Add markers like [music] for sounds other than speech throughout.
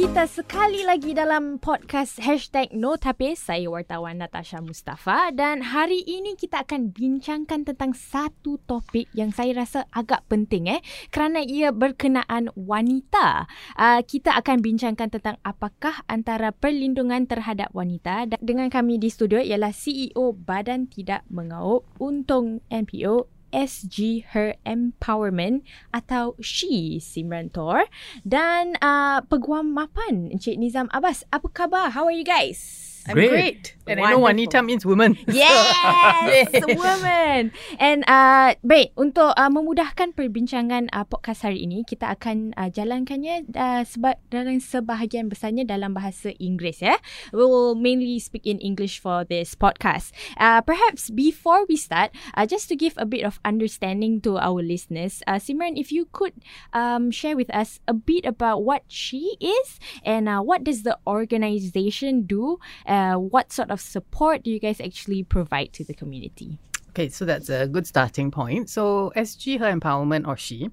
kita sekali lagi dalam podcast Hashtag No. Saya wartawan Natasha Mustafa dan hari ini kita akan bincangkan tentang satu topik yang saya rasa agak penting eh kerana ia berkenaan wanita. Uh, kita akan bincangkan tentang apakah antara perlindungan terhadap wanita dan dengan kami di studio ialah CEO Badan Tidak Mengauk Untung NPO SG Her Empowerment atau She Simran Tor dan uh, Peguam Mapan Encik Nizam Abbas. Apa khabar? How are you guys? I'm great. great. And Wonderful. I know Wanita means woman. [laughs] Yes, [laughs] woman. And uh, baik, untuk uh, memudahkan perbincangan uh, podcast hari ini, kita akan uh, jalankannya uh, seba- dalam sebahagian besarnya dalam bahasa Inggeris. Ya. We will mainly speak in English for this podcast. Uh, perhaps before we start, uh, just to give a bit of understanding to our listeners, uh, Simran, if you could um, share with us a bit about what she is and uh, what does the organization do uh, what sort of support do you guys actually provide to the community? Okay, so that's a good starting point. So, SG Her Empowerment or She,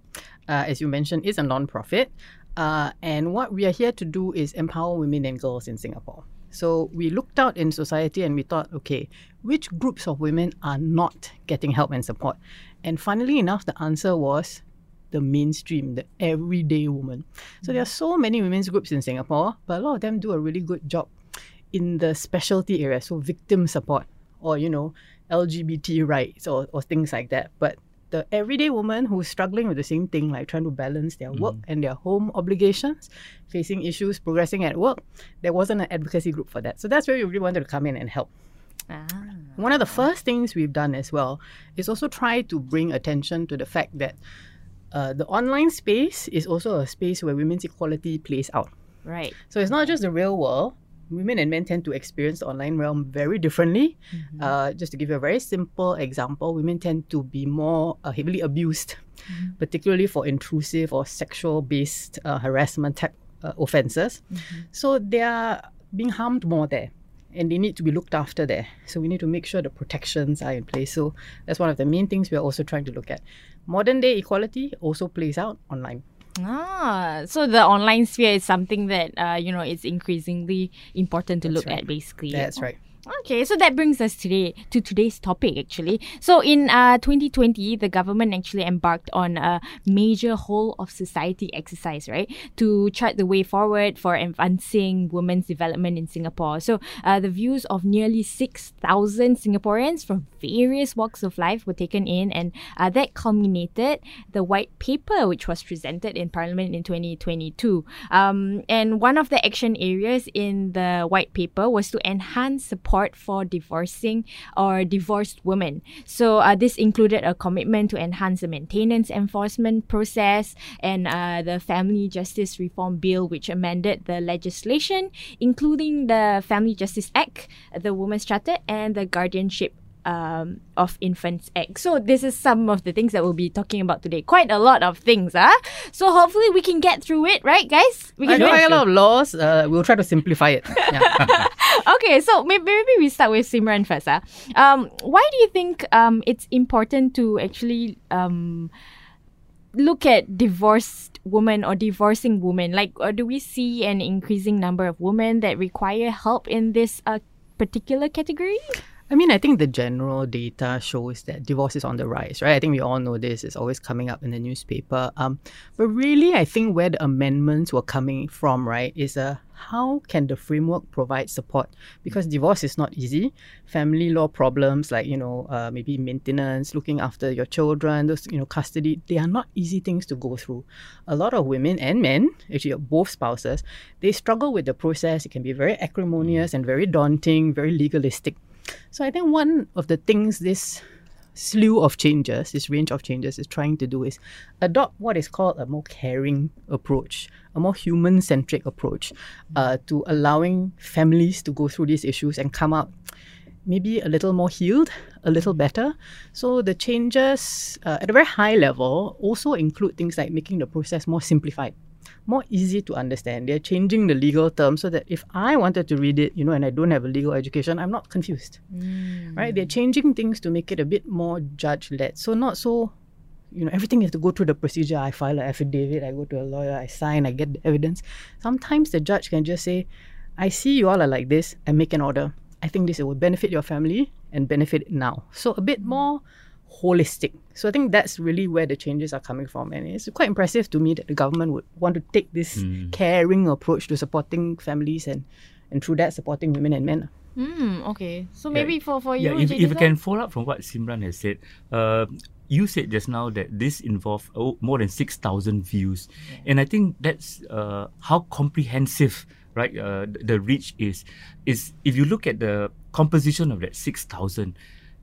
uh, as you mentioned, is a non-profit. Uh, and what we are here to do is empower women and girls in Singapore. So we looked out in society and we thought, okay, which groups of women are not getting help and support? And funnily enough, the answer was the mainstream, the everyday woman. So there are so many women's groups in Singapore, but a lot of them do a really good job in the specialty area, so victim support or you know LGBT rights or, or things like that. But the everyday woman who's struggling with the same thing, like trying to balance their work mm. and their home obligations, facing issues, progressing at work, there wasn't an advocacy group for that. So that's where we really wanted to come in and help. Ah. One of the first things we've done as well is also try to bring attention to the fact that uh, the online space is also a space where women's equality plays out. Right. So it's not just the real world, women and men tend to experience the online realm very differently. Mm-hmm. Uh, just to give you a very simple example, women tend to be more uh, heavily abused, mm-hmm. particularly for intrusive or sexual based uh, harassment type uh, offenses. Mm-hmm. So they are being harmed more there. And they need to be looked after there. So we need to make sure the protections are in place. So that's one of the main things we are also trying to look at. Modern day equality also plays out online. Ah, so the online sphere is something that uh, you know it's increasingly important to That's look right. at, basically. That's right. Okay, so that brings us today to today's topic actually. So in uh, 2020, the government actually embarked on a major whole of society exercise, right, to chart the way forward for advancing women's development in Singapore. So uh, the views of nearly 6,000 Singaporeans from various walks of life were taken in, and uh, that culminated the white paper which was presented in Parliament in 2022. Um, and one of the action areas in the white paper was to enhance support support for divorcing or divorced women. So uh, this included a commitment to enhance the maintenance enforcement process and uh, the Family Justice Reform Bill, which amended the legislation, including the Family Justice Act, the Women's Charter, and the Guardianship um, of Infants Act. So this is some of the things that we'll be talking about today. Quite a lot of things, huh? So hopefully we can get through it, right, guys? We can I know a lot of laws. Uh, we'll try to simplify it. [laughs] Yeah. [laughs] okay, so maybe, maybe we start with Simran first. Huh? Um, why do you think um, it's important to actually um, look at divorced women or divorcing women? Like, or do we see an increasing number of women that require help in this uh, particular category? I mean, I think the general data shows that divorce is on the rise, right? I think we all know this. It's always coming up in the newspaper. Um, but really, I think where the amendments were coming from, right, is a uh, how can the framework provide support? Because divorce is not easy. Family law problems like, you know, uh, maybe maintenance, looking after your children, those, you know, custody, they are not easy things to go through. A lot of women and men, actually both spouses, they struggle with the process. It can be very acrimonious and very daunting, very legalistic. So I think one of the things this slew of changes, this range of changes is trying to do is adopt what is called a more caring approach, a more human centric approach uh, to allowing families to go through these issues and come out maybe a little more healed, a little better. So the changes uh, at a very high level also include things like making the process more simplified more easy to understand. They're changing the legal terms so that if I wanted to read it, you know, and I don't have a legal education, I'm not confused. Mm. Right? They're changing things to make it a bit more judge led. So not so you know, everything you have to go through the procedure. I file an affidavit, I go to a lawyer, I sign, I get the evidence. Sometimes the judge can just say, I see you all are like this and make an order. I think this will benefit your family and benefit now. So a bit more holistic. So I think that's really where the changes are coming from. And it's quite impressive to me that the government would want to take this Mm. caring approach to supporting families and, and through that supporting women and men. Hmm. Okay. So Yeah, maybe for for yeah, you, if, if I Jason? can follow up from what Simran has said, uh, you said just now that this involved oh, more than 6,000 views. And I think that's uh, how comprehensive right uh, the, the reach is. Is if you look at the composition of that 6,000,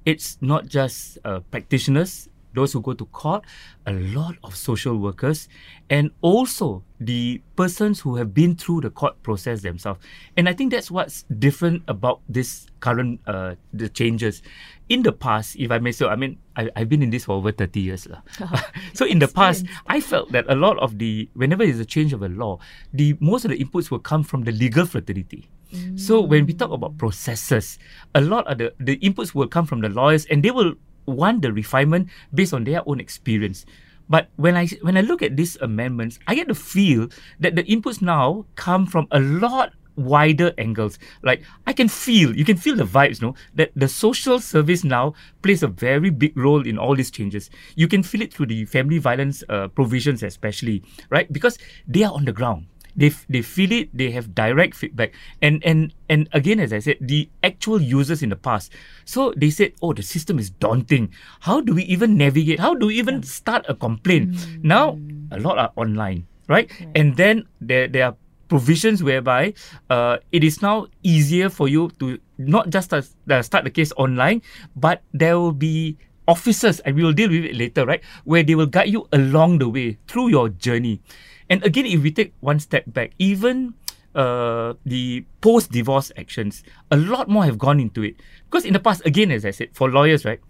it's not just uh, practitioners, those who go to court, a lot of social workers, and also the persons who have been through the court process themselves. And I think that's what's different about this current uh, the changes. In the past, if I may say, I mean, I, I've been in this for over 30 years. lah. [laughs] so in the past, I felt that a lot of the, whenever there's a change of a law, the most of the inputs will come from the legal fraternity. So when we talk about processes, a lot of the, the inputs will come from the lawyers and they will want the refinement based on their own experience. But when I when I look at these amendments, I get the feel that the inputs now come from a lot wider angles. Like I can feel, you can feel the vibes, no? That the social service now plays a very big role in all these changes. You can feel it through the family violence uh, provisions, especially, right? Because they are on the ground they f- they feel it they have direct feedback. And and and again as i said the actual users in the past. So they said oh the system is daunting. How do we even navigate? How do we even start a complaint? Now a lot are online right, and then there there are provisions whereby uh, it is now easier for you to not just start, uh, start the case online but there will be officers and we will deal with it later right? Where they will guide you along the way through your journey and again, if we take one step back, even uh, the post divorce actions, a lot more have gone into it. Because in the past, again, as I said, for lawyers, right,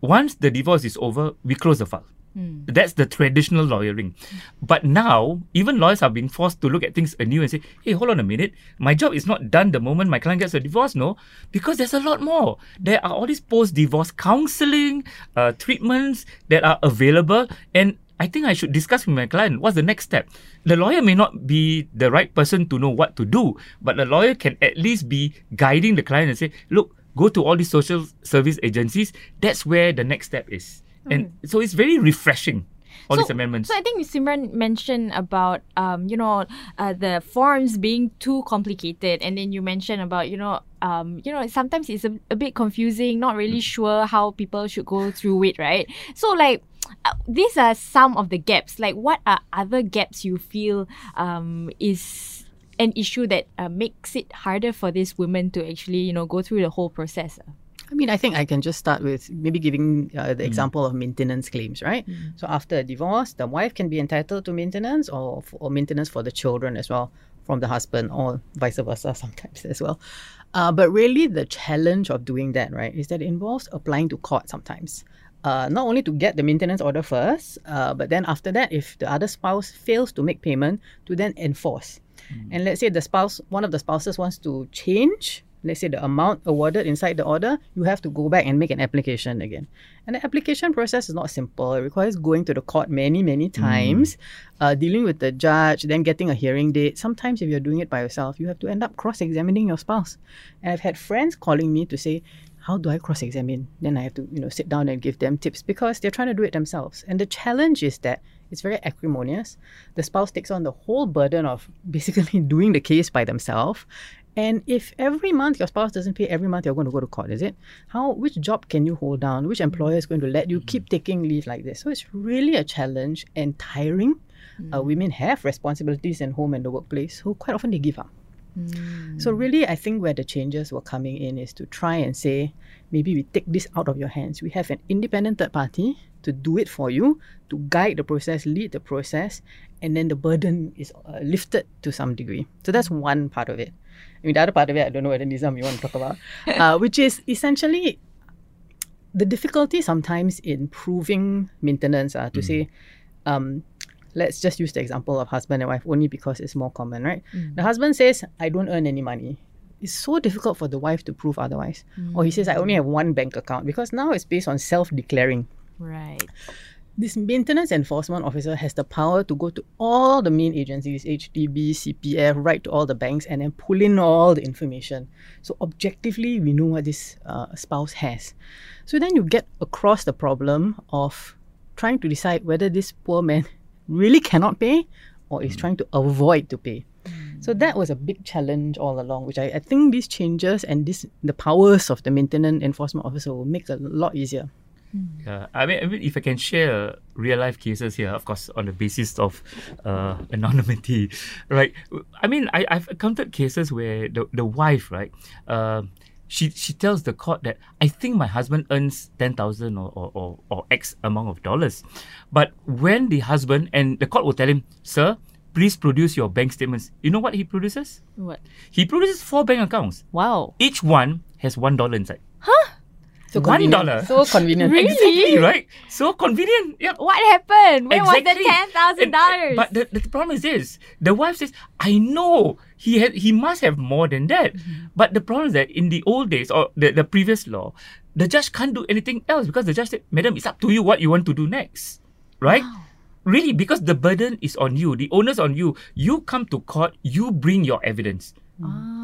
once the divorce is over, we close the file. That's the traditional lawyering. But now, even lawyers are being forced to look at things anew and say, hey, hold on a minute. My job is not done the moment my client gets a divorce, no, because there's a lot more. There are all these post divorce counseling, uh, treatments that are available. And I think I should discuss with my client what's the next step. The lawyer may not be the right person to know what to do, but the lawyer can at least be guiding the client and say, look, go to all these social service agencies. That's where the next step is. And so it's very refreshing, all these amendments. So I think Simran mentioned about um, you know uh, the forms being too complicated, and then you mentioned about you know um, you know sometimes it's a, a bit confusing, not really sure how people should go through it, right? So like. These are some of the gaps. Like, what are other gaps you feel um, is an issue that uh, makes it harder for these women to actually, you know, go through the whole process? I mean, I think I can just start with maybe giving uh, the example of maintenance claims, right? So after a divorce, the wife can be entitled to maintenance or, or maintenance for the children as well from the husband or vice versa [laughs] sometimes as well. Uh, but really, the challenge of doing that, right, is that it involves applying to court sometimes. Uh, not only to get the maintenance order first, uh, but then after that, if the other spouse fails to make payment, to then enforce. And let's say the spouse, one of the spouses wants to change, let's say the amount awarded inside the order, you have to go back and make an application again. And the application process is not simple. It requires going to the court many, many times, uh, dealing with the judge, then getting a hearing date. Sometimes, if you're doing it by yourself, you have to end up cross examining your spouse. And I've had friends calling me to say, how do I cross examine? Then I have to, you know, sit down and give them tips because they're trying to do it themselves. And the challenge is that it's very acrimonious. The spouse takes on the whole burden of [laughs] basically doing the case by themselves. And if every month your spouse doesn't pay, every month you're going to go to court, is it? How which job can you hold down? Which employer is going to let you keep taking leave like this? So it's really a challenge and tiring. Uh, women have responsibilities in home and the workplace, so quite often they give up. So really, I think where the changes were coming in is to try and say, maybe we take this out of your hands. We have an independent third party to do it for you, to guide the process, lead the process, and then the burden is uh, lifted to some degree. So that's one part of it. I mean, the other part of it, I don't know whether Nizam you want to talk about, [laughs] uh, which is essentially the difficulty sometimes in proving maintenance uh, to say, um, let's just use the example of husband and wife only because it's more common, right? The husband says, I don't earn any money. It's so difficult for the wife to prove otherwise. Or he says, I only have one bank account because now it's based on self declaring. Right. this maintenance enforcement officer has the power to go to all the main agencies, HDB, CPF, write to all the banks, and then pull in all the information. So objectively, we know what this uh, spouse has. So then you get across the problem of trying to decide whether this poor man really cannot pay or is trying to avoid to pay. So that was a big challenge all along, which I, I think these changes and this the powers of the maintenance enforcement officer will make it a lot easier. Yeah, I mean, I mean, if I can share real life cases here, of course, on the basis of uh, anonymity, [laughs] right? I mean, I, I've encountered cases where the, the wife, right, uh, she she tells the court that I think my husband earns ten thousand or, or, or or X amount of dollars, but when the husband and the court will tell him, sir, please produce your bank statements. You know what he produces? What? He produces four bank accounts. Wow. Each one has one dollar inside. Huh. So One convenient. So convenient. Really? Exactly, right? So convenient. Yeah. What happened? Where was the ten thousand And- dollars? But the, the problem is this: the wife says, "I know he had he must have more than that." Mm-hmm. But the problem is that in the old days or the, the previous law, the judge can't do anything else because the judge said, "Madam, it's up to you what you want to do next." Right? Really, because the burden is on you, the onus on you. You come to court, you bring your evidence.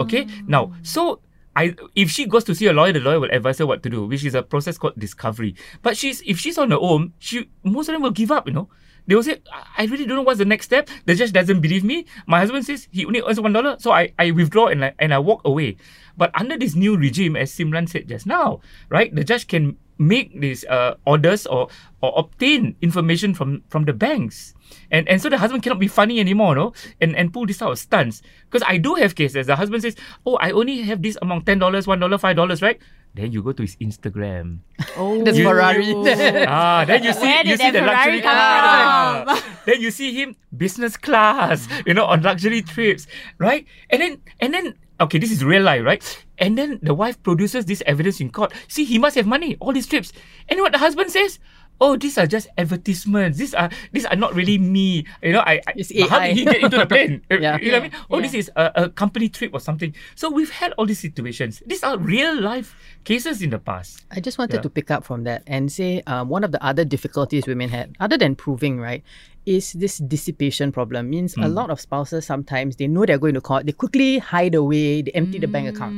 Okay. Now, so I if she goes to see a lawyer, the lawyer will advise her what to do, which is a process called discovery. But she's if she's on her own, she most of them will give up. You know, they will say, I really don't know what's the next step. The judge doesn't believe me. My husband says he only earns one dollar, so I, I withdraw and I and I walk away. But under this new regime, as Simran said just now, right, the judge can make these uh, orders or or obtain information from from the banks. And and so the husband cannot be funny anymore, no? And and pull this out of stunts. Because I do have cases. The husband says, Oh, I only have this among ten dollars, one dollar, five dollars, right? Then you go to his Instagram. oh, There's Ferrari [laughs] ah, then you [laughs] see Where you see the Ferrari luxury come ah, [laughs] then you see him business class, you know, on luxury trips, right? And then and then okay, this is real life, right? And then the wife produces this evidence in court. See, he must have money, all these trips. And what the husband says? Oh, these are just advertisements. These are these are not really me. You know, I, I how did he get into the plane? [laughs] Yeah. You know what I mean? Oh, Yeah. this is a, a company trip or something. So we've had all these situations. These are real life cases in the past. I just wanted Yeah. to pick up from that and say um, one of the other difficulties women had, other than proving, right, is this dissipation problem. Means a lot of spouses sometimes they know they're going to court, they quickly hide away, they empty the bank account.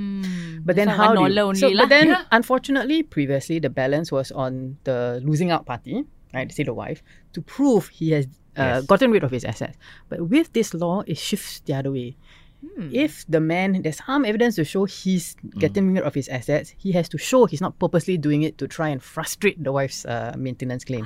But then how do you, so, but then Yeah. unfortunately previously the balance was on the losing out party, right? Say the wife to prove he has uh, Yes. gotten rid of his assets. But with this law, it shifts the other way. If the man there's some evidence to show he's getting rid of his assets, he has to show he's not purposely doing it to try and frustrate the wife's uh, maintenance claim.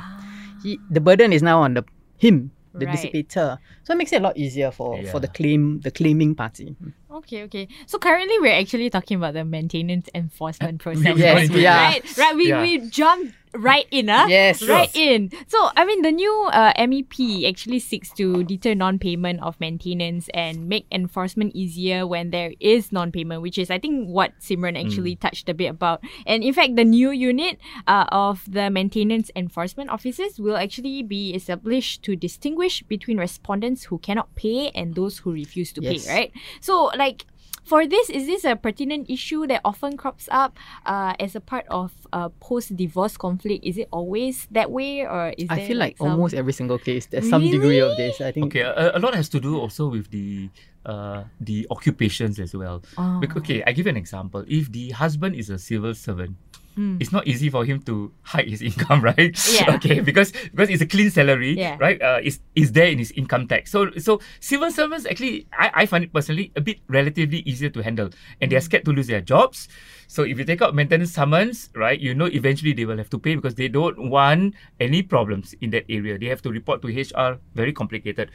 He the burden is now on the him, the Right. dissipator. So it makes it a lot easier for, for the claim the claiming party. Okay, okay. So currently we're actually talking about the maintenance enforcement [laughs] process. Yes, we are. Right, right. We, Yeah. we jumped right in, huh? Yes, sure. Right in. So, I mean, the new uh, MEP actually seeks to deter non-payment of maintenance and make enforcement easier when there is non-payment, which is, I think, what Simran actually touched a bit about. And in fact, the new unit uh, of the maintenance enforcement offices will actually be established to distinguish between respondents who cannot pay and those who refuse to Yes. pay, right? So, like, for this, is this a pertinent issue that often crops up uh, as a part of uh, post-divorce conflict? Is it always that way, or is I there feel like some- almost every single case there's some degree of this. I think Okay, a, a lot has to do also with the uh, the occupations as well. Oh. Bec- okay, I give you an example. If the husband is a civil servant, Hmm. it's not easy for him to hide his [laughs] income, right? Yeah. [laughs] Okay, because because it's a clean salary, Yeah. right? Uh, is is there in his income tax. So so civil servants actually, I, I find it personally a bit relatively easier to handle, and Hmm. they're scared to lose their jobs. So if you take out maintenance summons, right, you know eventually they will have to pay because they don't want any problems in that area. They have to report to HR. Very complicated.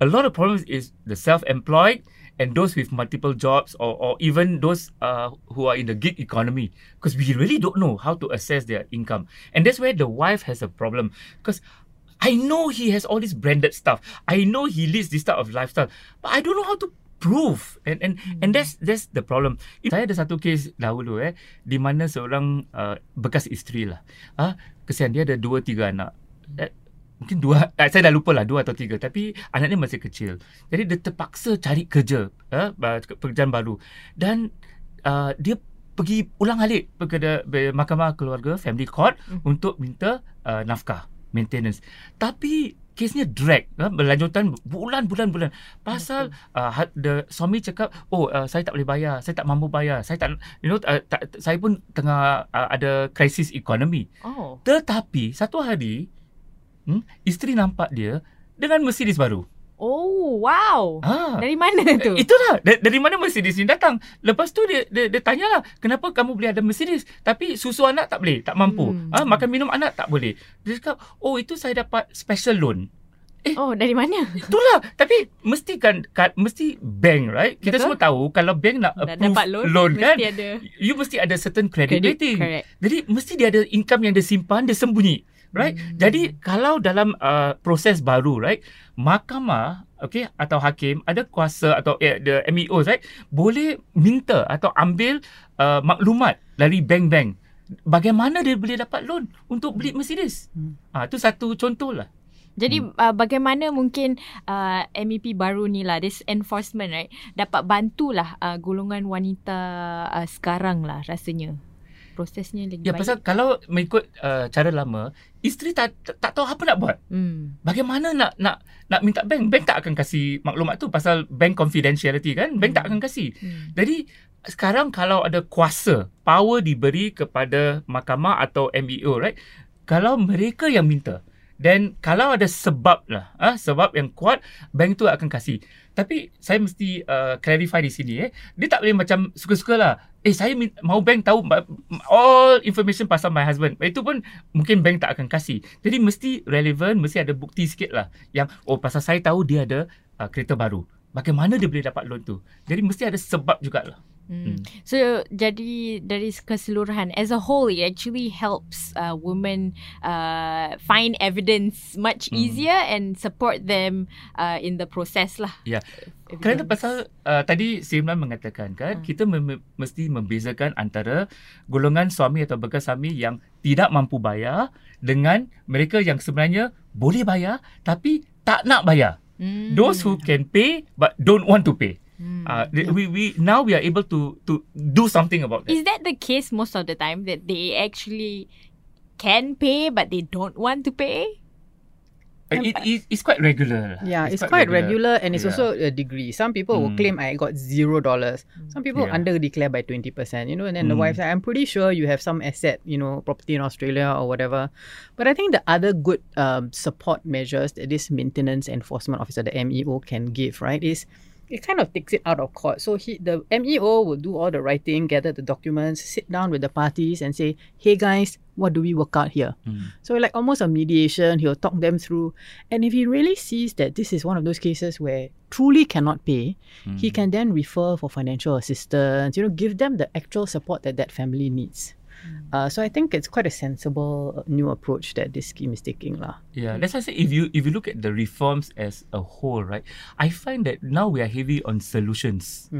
A lot of problems is the self-employed and those with multiple jobs or, or even those uh, who are in the gig economy because we really don't know how to assess their income. And that's where the wife has a problem because I know he has all this branded stuff. I know he leads this type of lifestyle, but I don't know how to prove. And and and that's that's the problem. Saya ada satu case dahulu eh di mana seorang uh, bekas isteri lah. Ah, kesian dia ada dua tiga anak. Eh, mungkin dua eh, saya dah lupa lah dua atau tiga tapi anaknya masih kecil. Jadi dia terpaksa cari kerja, eh, pekerjaan baru dan uh, dia pergi ulang alik kepada mahkamah keluarga family court untuk minta uh, nafkah. maintenance. Tapi kesnya drag ha, berlanjutan bulan-bulan-bulan pasal uh, ha- the suami cakap oh uh, saya tak boleh bayar saya tak mampu bayar saya tak you know uh, tak, saya pun tengah uh, ada krisis ekonomi Oh. tetapi satu hari hmm, isteri nampak dia dengan Mercedes baru Oh, wow. ha Dari mana tu? Itulah dari, dari mana Mercedes ni datang. Lepas tu dia dia, dia tanyalah kenapa kamu boleh ada Mercedes tapi susu anak tak boleh, tak mampu. Hmm. Ha, makan minum anak tak boleh. Dia cakap, "Oh, itu saya dapat special loan." Oh, dari mana? Itulah. Tapi mesti kan, kan mesti bank, right? Kita Betul. semua tahu kalau bank nak approve dapat loan, loan kan, mesti ada you mesti ada certain credit, credit. rating. Correct. Jadi mesti dia ada income yang dia simpan, dia sembunyi. Right? Hmm. Jadi kalau dalam uh, proses baru, right? Mahkamah, okay, atau hakim ada kuasa atau eh, the MEO, right? Boleh minta atau ambil uh, maklumat dari bank-bank. Bagaimana dia boleh dapat loan untuk beli Mercedes? Hmm. Ah, itu satu contoh lah. Jadi uh, bagaimana mungkin uh, MEP baru ni lah, this enforcement right, dapat bantulah uh, golongan wanita uh, sekarang lah rasanya. Prosesnya lagi Ya, baik. pasal kalau mengikut uh, cara lama, isteri tak, tak tak tahu apa nak buat. Hmm. Bagaimana nak nak nak minta bank? Bank tak akan kasih maklumat tu pasal bank confidentiality kan? Bank tak akan kasih. Hmm. Jadi sekarang kalau ada kuasa, power diberi kepada mahkamah atau MEO, right? Kalau mereka yang minta, then kalau ada sebab lah, ah sebab yang kuat, bank tu akan kasih. Tapi saya mesti uh, clarify di sini eh. Dia tak boleh macam suka-suka lah. Eh saya min- mau bank tahu all information pasal my husband. Itu pun mungkin bank tak akan kasih. Jadi mesti relevant, mesti ada bukti sikit lah. Yang oh pasal saya tahu dia ada uh, kereta baru. Bagaimana dia boleh dapat loan tu? Jadi mesti ada sebab jugalah. Hmm. So jadi dari keseluruhan as a whole it actually helps uh, women uh, find evidence much Hmm. easier and support them uh, in the process lah. Ya. Evidence. Kerana pasal uh, tadi Simran mengatakan kan Hmm. kita mem- mesti membezakan antara golongan suami atau bekas suami yang tidak mampu bayar dengan mereka yang sebenarnya boleh bayar tapi tak nak bayar. Hmm. Those who can pay but don't want to pay. Hmm. Uh, th- we we now we are able to to do something about that. Is that the case most of the time that they actually can pay but they don't want to pay? Uh, it, it, it's quite regular. Yeah, it's, quite, regular. and it's Yeah. also a degree. Some people will Mm. claim I got zero dollars. Some people Yeah. under declare by twenty percent. You know, and then the Mm. wife said, "I'm pretty sure you have some asset, you know, property in Australia or whatever." But I think the other good um, support measures that this maintenance enforcement officer, the MEO, can give right is it kind of takes it out of court. So he, the MEO, will do all the writing, gather the documents, sit down with the parties, and say, "Hey guys, what do we work out here?" Mm. So like almost a mediation, he'll talk them through. And if he really sees that this is one of those cases where truly cannot pay, he can then refer for financial assistance, you know, give them the actual support that that family needs. Uh, so I think it's quite a sensible uh, new approach that this scheme is taking. lah. Yeah, that's why I say if you if you look at the reforms as a whole, right? I find that now we are heavy on solutions.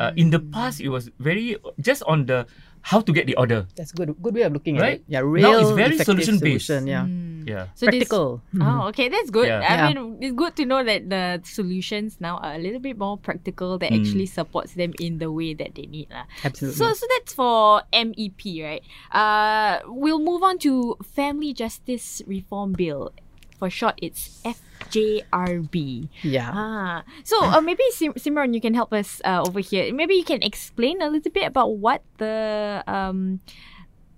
Uh, in the past, it was very just on the how to get the order. That's good good way of looking Right? at it. Yeah, real Now it's very solution-based. solution, Yeah. Hmm. Yeah. So this- Practical. [laughs] Oh, okay, that's good. Yeah. I Yeah. mean, it's good to know that the solutions now are a little bit more practical that Mm. actually supports them in the way that they need. lah. Absolutely. So, so that's for MEP, right? Uh, we'll move on to Family Justice Reform Bill. For short, it's FJRB. yeah. Ah, so uh, maybe Sim- Simran, you can help us uh, over here. Maybe you can explain a little bit about what the um,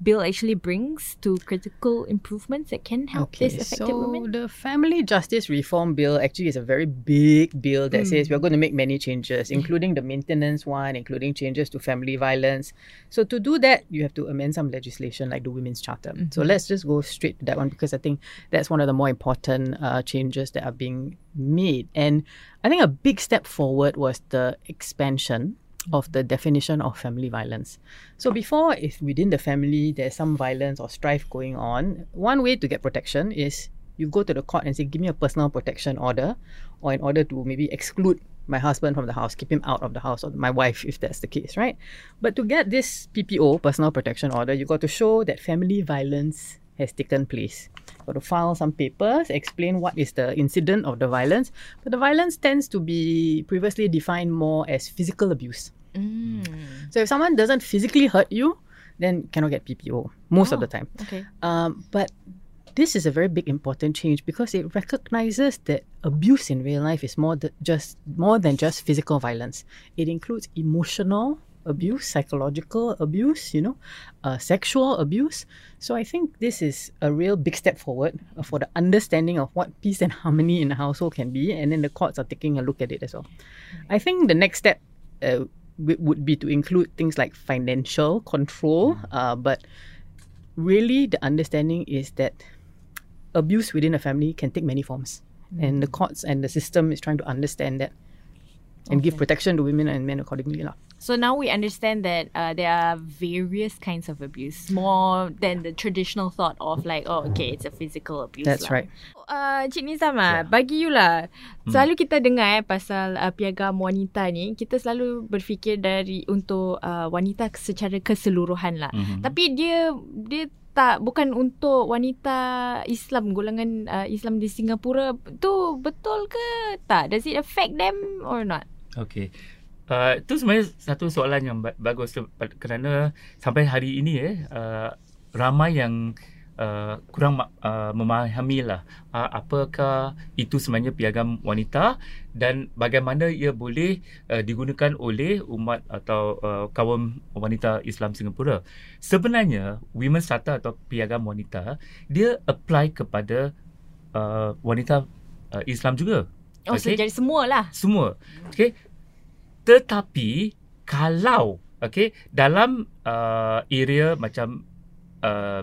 bill actually brings to critical improvements that can help this affected so women. the Family Justice Reform Bill actually is a very big bill that says we're going to make many changes, including the maintenance one, including changes to family violence. So to do that, you have to amend some legislation like the Women's Charter. So let's just go straight to that one because I think that's one of the more important uh, changes that are being made. And I think a big step forward was the expansion of the definition of family violence. So before, if within the family there's some violence or strife going on, one way to get protection is you go to the court and say, give me a personal protection order, or in order to maybe exclude my husband from the house, keep him out of the house, or my wife if that's the case, right? But to get this PPO, personal protection order, you got to show that family violence has taken place. Got to file some papers, explain what is the incident of the violence. But the violence tends to be previously defined more as physical abuse. Mm. So if someone doesn't physically hurt you, then cannot get PPO most of Oh. the time. Okay. Um, but this is a very big important change because it recognizes that abuse in real life is more th- just more than just physical violence. It includes emotional abuse, psychological abuse, you know, uh, sexual abuse. So I think this is a real big step forward uh, for the understanding of what peace and [laughs] harmony in a household can be, and then the courts are taking a look at it as well. I think the next step uh, w- would be to include things like financial control, uh, but really the understanding is that abuse within a family can take many forms, and the courts and the system is trying to understand that and give protection to women and men accordingly. lah. So now we understand that uh, there are various kinds of abuse, more than the traditional thought of like, oh, okay, it's a physical abuse. That's lah. right. Uh, Cik Nizama, bagi you lah, selalu kita dengar eh pasal uh, piagam wanita ni, kita selalu berfikir dari untuk uh, wanita secara keseluruhan lah. Mhm. Tapi dia dia tak bukan untuk wanita Islam golongan uh, Islam di Singapura tu betul ke tak does it affect them or not Okay. Uh, itu sebenarnya satu soalan yang ba- bagus kerana sampai hari ini eh uh, ramai yang uh, kurang uh, memahami lah uh, apakah itu sebenarnya piagam wanita dan bagaimana ia boleh uh, digunakan oleh umat atau uh, kaum wanita Islam Singapura. Sebenarnya Women's Charter atau piagam wanita dia apply kepada uh, wanita uh, Islam juga. oh so Okay. jadi semua lah Semua. Okey. Tetapi kalau okey dalam uh, area macam uh,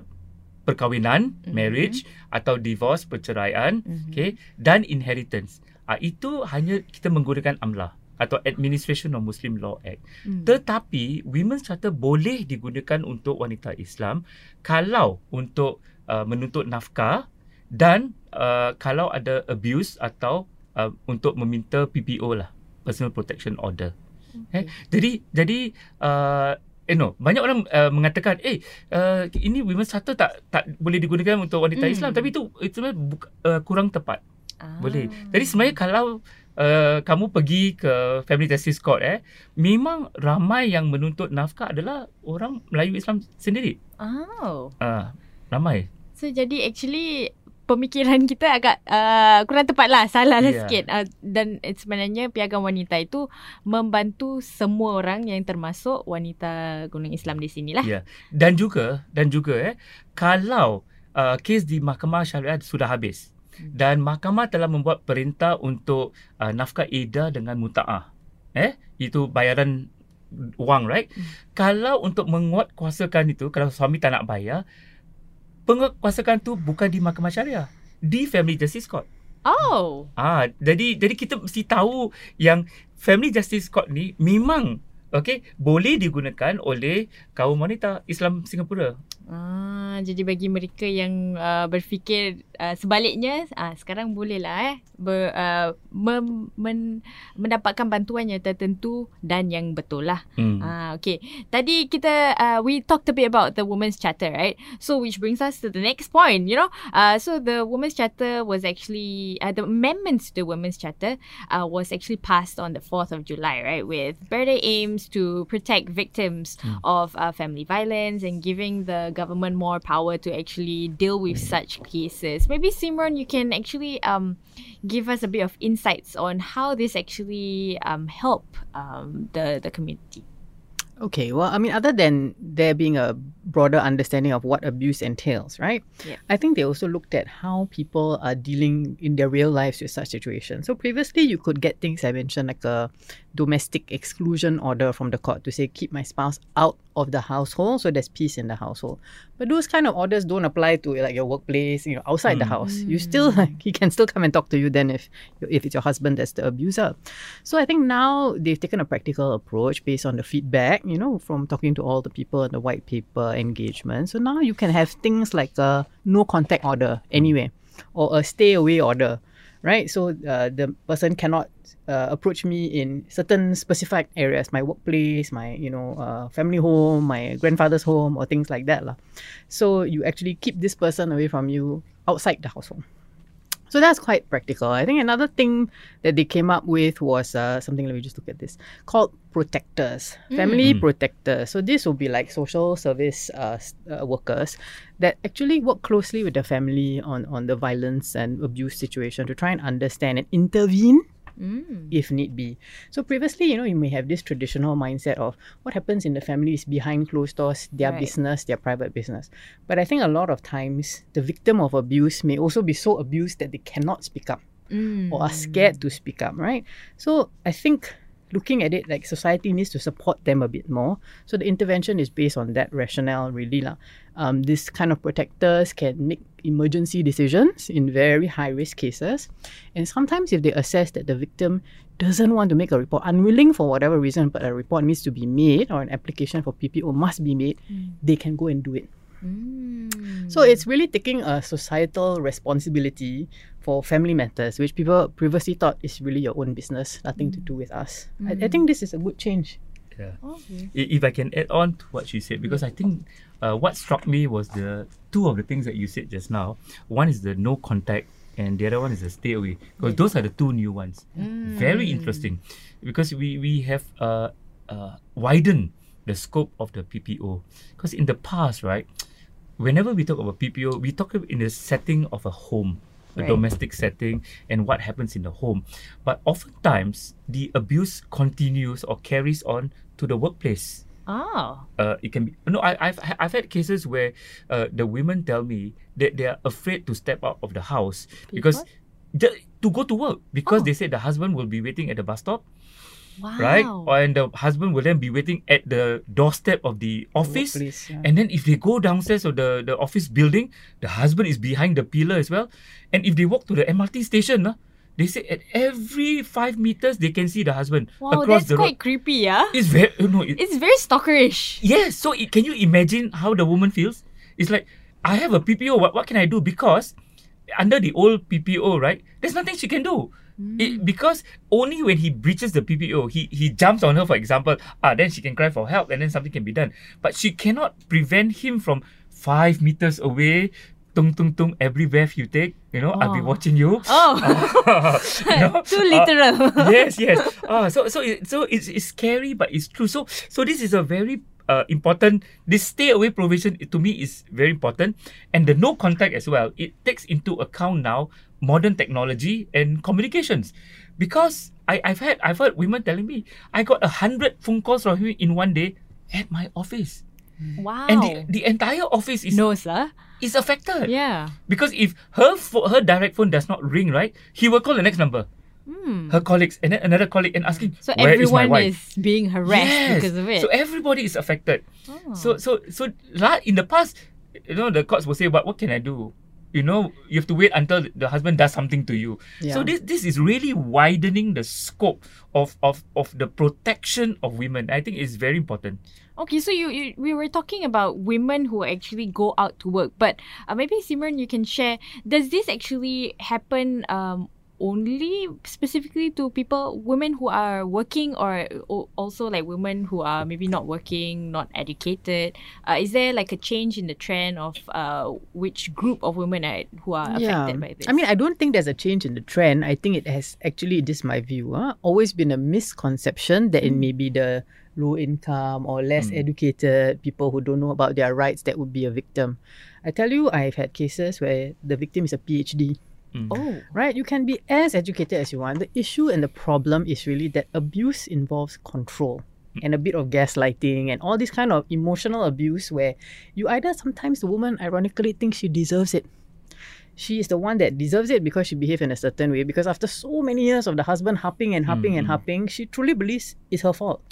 perkahwinan, Mhm. marriage atau divorce, perceraian, Mhm. okey dan inheritance. Uh, itu hanya kita menggunakan AMLA atau Administration of Muslim Law Act. Hmm. Tetapi Women's Charter boleh digunakan untuk wanita Islam kalau untuk uh, menuntut nafkah dan uh, kalau ada abuse atau uh, untuk meminta PPO lah, Personal Protection Order. Eh, jadi jadi uh, you know, banyak orang uh, mengatakan eh uh, ini Women's Charter tak tak boleh digunakan untuk wanita Hmm. Islam tapi itu itu buka- uh, kurang tepat. Ah. Boleh. Jadi sebenarnya kalau uh, kamu pergi ke Family Justice Court eh, memang ramai yang menuntut nafkah adalah orang Melayu Islam sendiri. oh Ah, ramai. So jadi actually pemikiran kita agak uh, kurang tepat lah salah lah Yeah. sikit uh, dan eh, sebenarnya piagam wanita itu membantu semua orang yang termasuk wanita golongan Islam di sini lah. Ya. Dan juga dan juga eh kalau uh, kes di mahkamah syariah sudah habis dan mahkamah telah membuat perintah untuk uh, nafkah eda dengan mutaah. Eh, itu bayaran wang, right? Hmm. Kalau untuk menguatkuasakan itu, kalau suami tak nak bayar, penguatkuasakan tu bukan di mahkamah syariah, di Family Justice Court. Oh. Ah, jadi jadi kita mesti tahu yang Family Justice Court ni memang okey boleh digunakan oleh kaum wanita Islam Singapura. Ah, jadi bagi mereka yang uh, berfikir uh, sebaliknya, ah, sekarang bolehlah eh ber, uh, mem, men, mendapatkan bantuan yang tertentu dan yang betul lah. Hmm. Ah, okay. Tadi kita uh, we talked a bit about the Women's Charter, right? So which brings us to the next point. You know, uh, so the Women's Charter was actually uh, the amendments to the Women's Charter uh, was actually passed on the fourth of July, right? With better aims to protect victims of uh, family violence and giving the government more power to actually deal with such cases. Maybe Simran, you can actually um give us a bit of insights on how this actually um help um the the community. Okay, well, I mean, other than there being a broader understanding of what abuse entails, right? Yeah. I think they also looked at how people are dealing in their real lives with such situations. So previously, you could get things I mentioned like a domestic exclusion order from the court to say keep my spouse out of the household, so there's peace in the household. But those kind of orders don't apply to like your workplace, you know, outside the mm. house. You still [laughs] he can still come and talk to you then if if it's your husband that's the abuser. So I think now they've taken a practical approach based on the feedback, you know, from talking to all the people and the white paper engagement. So now you can have things like a no contact order anyway, or a stay away order, right? So uh, the person cannot uh, approach me in certain specific areas, my workplace, my you know uh, family home, my grandfather's home, or things like that, lah. So you actually keep this person away from you outside the household. So that's quite practical. I think another thing that they came up with was uh, something, let me just look at this, called protectors, family protectors. So this will be like social service uh, uh, workers that actually work closely with the family on, on the violence and abuse situation to try and understand and intervene Mm. if need be. So previously, you know, you may have this traditional mindset of what happens in the family is behind closed doors, their Right. business, their private business. But I think a lot of times the victim of abuse may also be so abused that they cannot speak up mm. or are scared to speak up, right? So I think looking at it like society needs to support them a bit more. So the intervention is based on that rationale, really. lah. Um, this kind of protectors can make emergency decisions in very high risk cases. And sometimes if they assess that the victim doesn't want to make a report, unwilling for whatever reason, but a report needs to be made or an application for PPO must be made, they can go and do it. So it's really taking a societal responsibility for family matters, which people previously thought is really your own business, nothing to do with us. I, I think this is a good change. Yeah. I- If I can add on to what she said, because I think uh, what struck me was the two of the things that you said just now. One is the no contact, and the other one is the stay away. Because those are the two new ones. Very interesting, because we we have uh, uh, widened the scope of the PPO. Because in the past, right, whenever we talk about PPO, we talk in the setting of a home, a Right. domestic setting, and what happens in the home. But oftentimes, the abuse continues or carries on to the workplace. Oh. Uh, it can be no. I, I've I've had cases where uh, the women tell me that they are afraid to step out of the house because the, to go to work because they said the husband will be waiting at the bus stop, Wow. right? And the husband will then be waiting at the doorstep of the office. Workplace, yeah. And then if they go downstairs of the, the office building, the husband is behind the pillar as well. And if they walk to the MRT station, uh, they say at every five meters they can see the husband Wow, across that's the quite road. creepy, yeah. It's very uh, no. It, It's very stalkerish. yes. So it, can you imagine how the woman feels? It's like I have a PPO. What what can I do? Because under the old PPO, right? There's nothing she can do. It, because only when he breaches the PPO, he he jumps on her, for example, ah, then she can cry for help, and then something can be done. But she cannot prevent him from five meters away. Tung tung tung. Every breath you take, you know, I'll be Oh. watching you. Oh, [laughs] you [laughs] know? too Uh, literal. [laughs] yes, yes. Ah, so so it, so it's, it's scary, but it's true. So so this is a very uh, important. This stay away provision to me is very important, and the no contact as well. It takes into account now modern technology and communications, because I I've had I've heard women telling me I got a hundred phone calls from him in one day at my office, wow. and the the entire office is knows sir. is affected. Yeah. Because if her pho- her direct phone does not ring, right, he will call the next number. Hmm. Her colleagues and then another colleague and asking. So where is my everyone wife? is being harassed because of it. So everybody is affected. Oh. So so so la- in the past, you know, the courts will say, "But what can I do?" You know, you have to wait until the husband does something to you. So this this is really widening the scope of of of the protection of women. I think is very important. Okay, so you, you we were talking about women who actually go out to work, but uh, maybe Simran, you can share. Does this actually happen um, only specifically to people, women who are working, or o- also like women who are maybe not working, not educated? Uh, is there like a change in the trend of uh, which group of women are, who are affected by this? I mean, I don't think there's a change in the trend. I think it has actually, this is my view, huh, always been a misconception that it may be the low income or less educated people who don't know about their rights that would be a victim. I tell you, I've had cases where the victim is a PhD. Mm. oh, Right? You can be as educated as you want. The issue and the problem is really that abuse involves control mm. and a bit of gaslighting and all this kind of emotional abuse where you either sometimes the woman ironically thinks she deserves it. She is the one that deserves it because she behaved in a certain way. Because after so many years of the husband harping and harping and mm-hmm. harping, she truly believes it's her fault.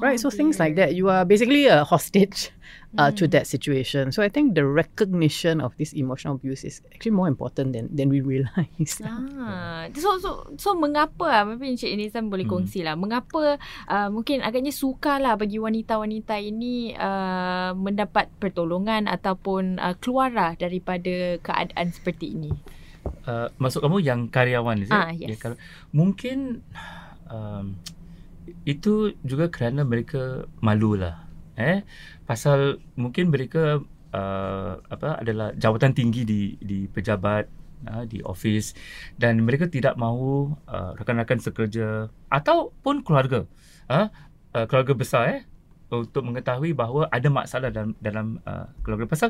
Right? So things like that. You are basically a hostage uh, to that situation. So I think the recognition of this emotional abuse is actually more important than than we realize. Ah, [laughs] so so so mengapa ah mungkin Encik Nizam boleh Hmm. kongsi lah mengapa uh, mungkin agaknya sukar lah bagi wanita-wanita ini uh, mendapat pertolongan ataupun uh, keluar lah daripada keadaan seperti ini. Uh, masuk kamu yang karyawan is it? Ah, yes. Yang kar- mungkin um, itu juga kerana mereka malu lah. Eh, pasal mungkin mereka uh, apa adalah jawatan tinggi di di pejabat uh, di office dan mereka tidak mahu uh, rakan-rakan sekerja ataupun keluarga uh, uh, keluarga besar eh untuk mengetahui bahawa ada masalah dalam dalam uh, keluarga pasal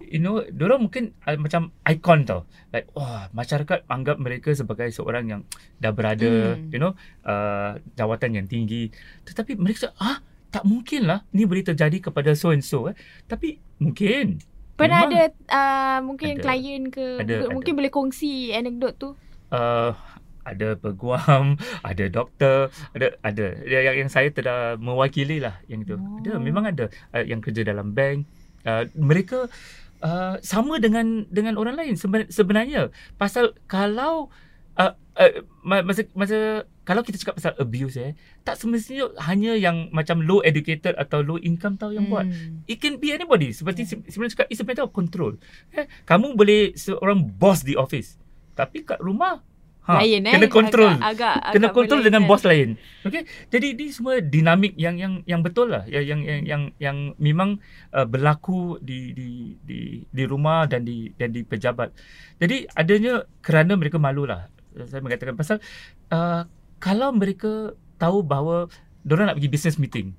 you know diorang mungkin uh, macam ikon tau like wah masyarakat anggap mereka sebagai seorang yang dah berada Hmm. you know uh, jawatan yang tinggi tetapi mereka ah tak mungkin lah ni boleh terjadi kepada so and so eh tapi mungkin Pernah Memang ada uh, mungkin Ada. klien ke Ada, mungkin, ada. boleh kongsi anekdot tu. uh, ada peguam, [laughs] ada doktor, ada ada yang, yang, yang saya tidak mewakili lah yang itu. Oh. Ada memang ada uh, yang kerja dalam bank. Uh, mereka uh, sama dengan dengan orang lain seben- sebenarnya. Pasal kalau uh, uh, ma- masa masa kalau kita cakap pasal abuse eh, tak semestinya hanya yang macam low educated atau low income tahu yang buat. Hmm. It can be anybody. Seperti yeah. sebenarnya cakap, it's a matter of control. Eh, kamu boleh seorang boss di office. Tapi kat rumah, ha, Lain eh. kena kontrol. Agak, agak, kena agak kontrol dengan berlainan. bos lain. Okay? Jadi ini semua dinamik yang yang yang betul lah. Yang yang yang yang, yang memang uh, berlaku di di di di rumah dan di dan di pejabat. Jadi adanya kerana mereka malu lah. Saya mengatakan pasal uh, kalau mereka tahu bahawa diorang nak pergi business meeting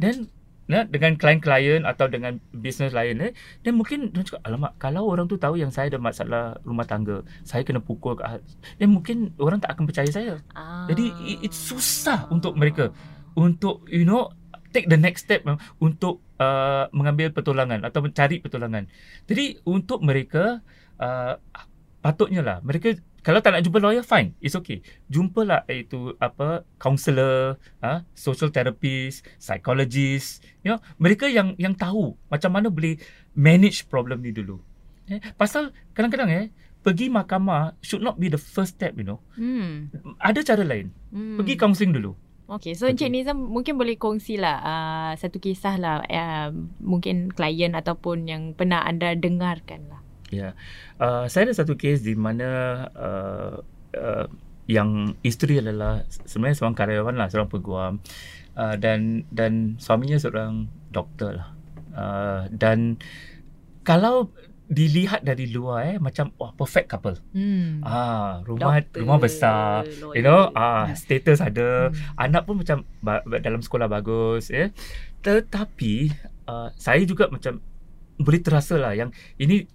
then ya, dengan klien-klien atau dengan bisnes lain eh dan mungkin dia cakap alamak kalau orang tu tahu yang saya ada masalah rumah tangga saya kena pukul kat dan mungkin orang tak akan percaya saya Ah. jadi i- it's susah untuk mereka untuk you know take the next step untuk uh, mengambil pertolongan atau mencari pertolongan. Jadi untuk mereka uh, patutnya lah mereka kalau tak nak jumpa lawyer fine it's okay jumpalah itu apa counselor ah social therapist psychologist you know mereka yang yang tahu macam mana boleh manage problem ni dulu eh pasal kadang-kadang eh pergi mahkamah should not be the first step you know Hmm. ada cara lain hmm. pergi counselling dulu Okay, so Encik Pergi. Nizam mungkin boleh kongsi lah uh, satu kisah lah uh, mungkin klien ataupun yang pernah anda dengarkan lah. Ya, uh, saya ada satu kes di mana uh, uh, yang isteri adalah sebenarnya seorang karyawan lah, seorang peguam uh, dan dan suaminya seorang doktor lah. Uh, dan kalau dilihat dari luar eh macam wah perfect couple. Hmm. Ah, rumah Doktor, rumah besar, lawyer. you know, ah status ada, Hmm. anak pun macam ba- dalam sekolah bagus ya. Tetapi uh, saya juga macam boleh terasa lah yang ini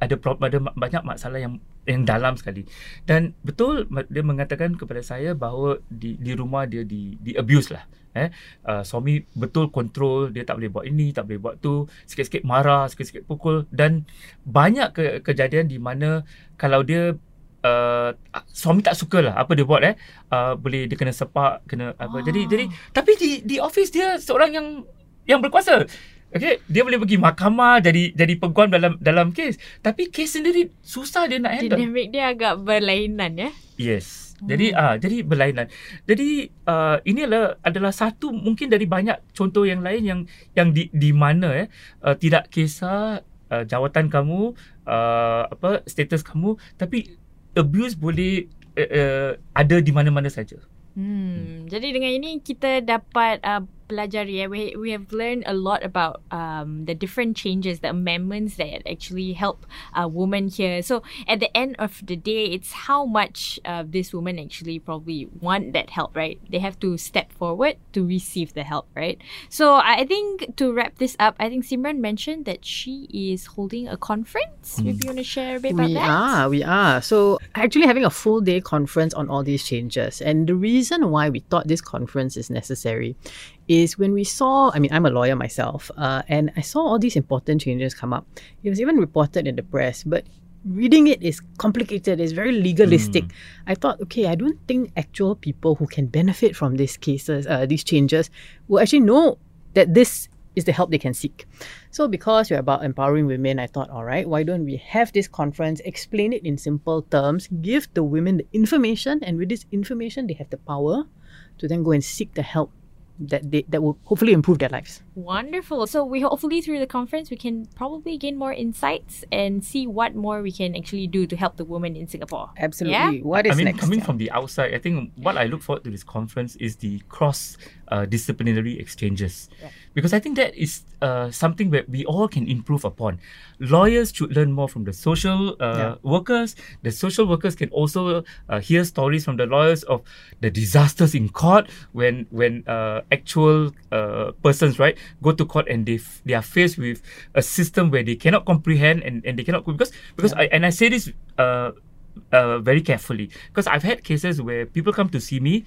ada pro- ada banyak masalah yang yang dalam sekali. Dan betul dia mengatakan kepada saya bahawa di di rumah dia di di abuse lah. Eh uh, suami betul kontrol dia tak boleh buat ini, tak boleh buat tu, sikit-sikit marah, sikit-sikit pukul dan banyak ke, kejadian di mana kalau dia uh, suami tak suka lah apa dia buat eh uh, boleh dia kena sepak kena apa Ah. jadi jadi tapi di di office dia seorang yang yang berkuasa Okay, dia boleh pergi mahkamah jadi jadi peguam dalam dalam kes. Tapi kes sendiri susah dia nak handle. Dinamik dia agak berlainan ya. Yes. Jadi Hmm. ah jadi berlainan. Jadi uh, ini adalah adalah satu mungkin dari banyak contoh yang lain yang yang di di mana eh uh, tidak kisah uh, jawatan kamu uh, apa status kamu tapi abuse boleh uh, uh, ada di mana-mana saja. Hmm. Jadi dengan ini kita dapat uh, pelajari. Eh. We we have learned a lot about um, the different changes, the amendments that actually help uh, women here. So at the end of the day, it's how much uh, this woman actually probably want that help, right? They have to step forward to receive the help, right? So I think to wrap this up, I think Simran mentioned that she is holding a conference. Maybe you want to share a bit about we that. are, we are. So actually having a full day conference on all these changes. And the reason why we thought this conference is necessary is when we saw, I mean, I'm a lawyer myself, uh, and I saw all these important changes come up. It was even reported in the press, but reading it is complicated, it's very legalistic. I thought, okay, I don't think actual people who can benefit from these cases, uh, these changes, will actually know that this is the help they can seek. So, because we're about empowering women, I thought, all right, why don't we have this conference, explain it in simple terms, give the women the information, and with this information, they have the power to then go and seek the help that they, that will hopefully improve their lives. Wonderful. So we hopefully through the conference we can probably gain more insights and see what more we can actually do to help the women in Singapore. Absolutely. Yeah? What is I mean, next? coming Yeah. from the outside, I think what I look forward to this conference is the cross uh, disciplinary exchanges. Because I think that is uh, something that we all can improve upon. Lawyers should learn more from the social uh, workers. The social workers can also uh, hear stories from the lawyers of the disasters in court when when uh, actual uh, persons right go to court and they f- they are faced with a system where they cannot comprehend and, and they cannot because because I and I say this uh, uh, very carefully because I've had cases where people come to see me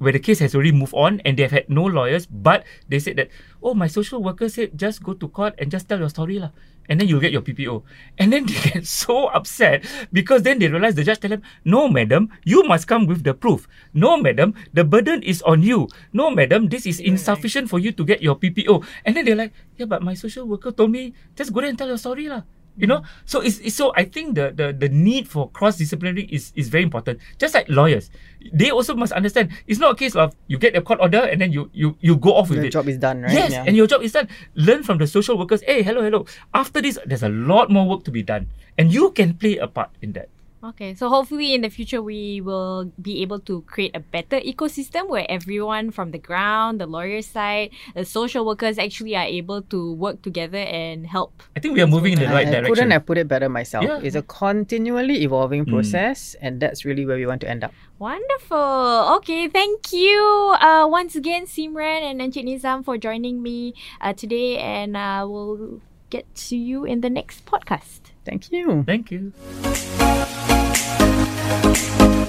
where the case has already moved on and they've had no lawyers, but they said that, oh, my social worker said just go to court and just tell your story lah. And then you'll get your PPO. And then [laughs] they get so upset because then they realize the judge tell them, no, madam, you must come with the proof. No, madam, the burden is on you. No, madam, this is insufficient for you to get your PPO. And then they're like, yeah, but my social worker told me, just go there and tell your story lah. You know, so it's, it's so I think the, the the need for cross disciplinary is is very important. Just like lawyers, they also must understand it's not a case of you get a court order and then you you you go off with Your it. Your job is done, right? Yes, Yeah. and your job is done. Learn from the social workers. Hey, hello, hello. After this, there's a lot more work to be done, and you can play a part in that. Okay, so hopefully in the future we will be able to create a better ecosystem where everyone from the ground, the lawyer side, the social workers actually are able to work together and help. I think we are moving in the right I direction. couldn't have put it better myself. Yeah. It's a continually evolving Mm. process, and that's really where we want to end up. Wonderful. Okay, thank you uh, once again, Simran and Encik Nizam for joining me uh, today, and uh, we'll get to you in the next podcast. Thank you. Thank you. Thank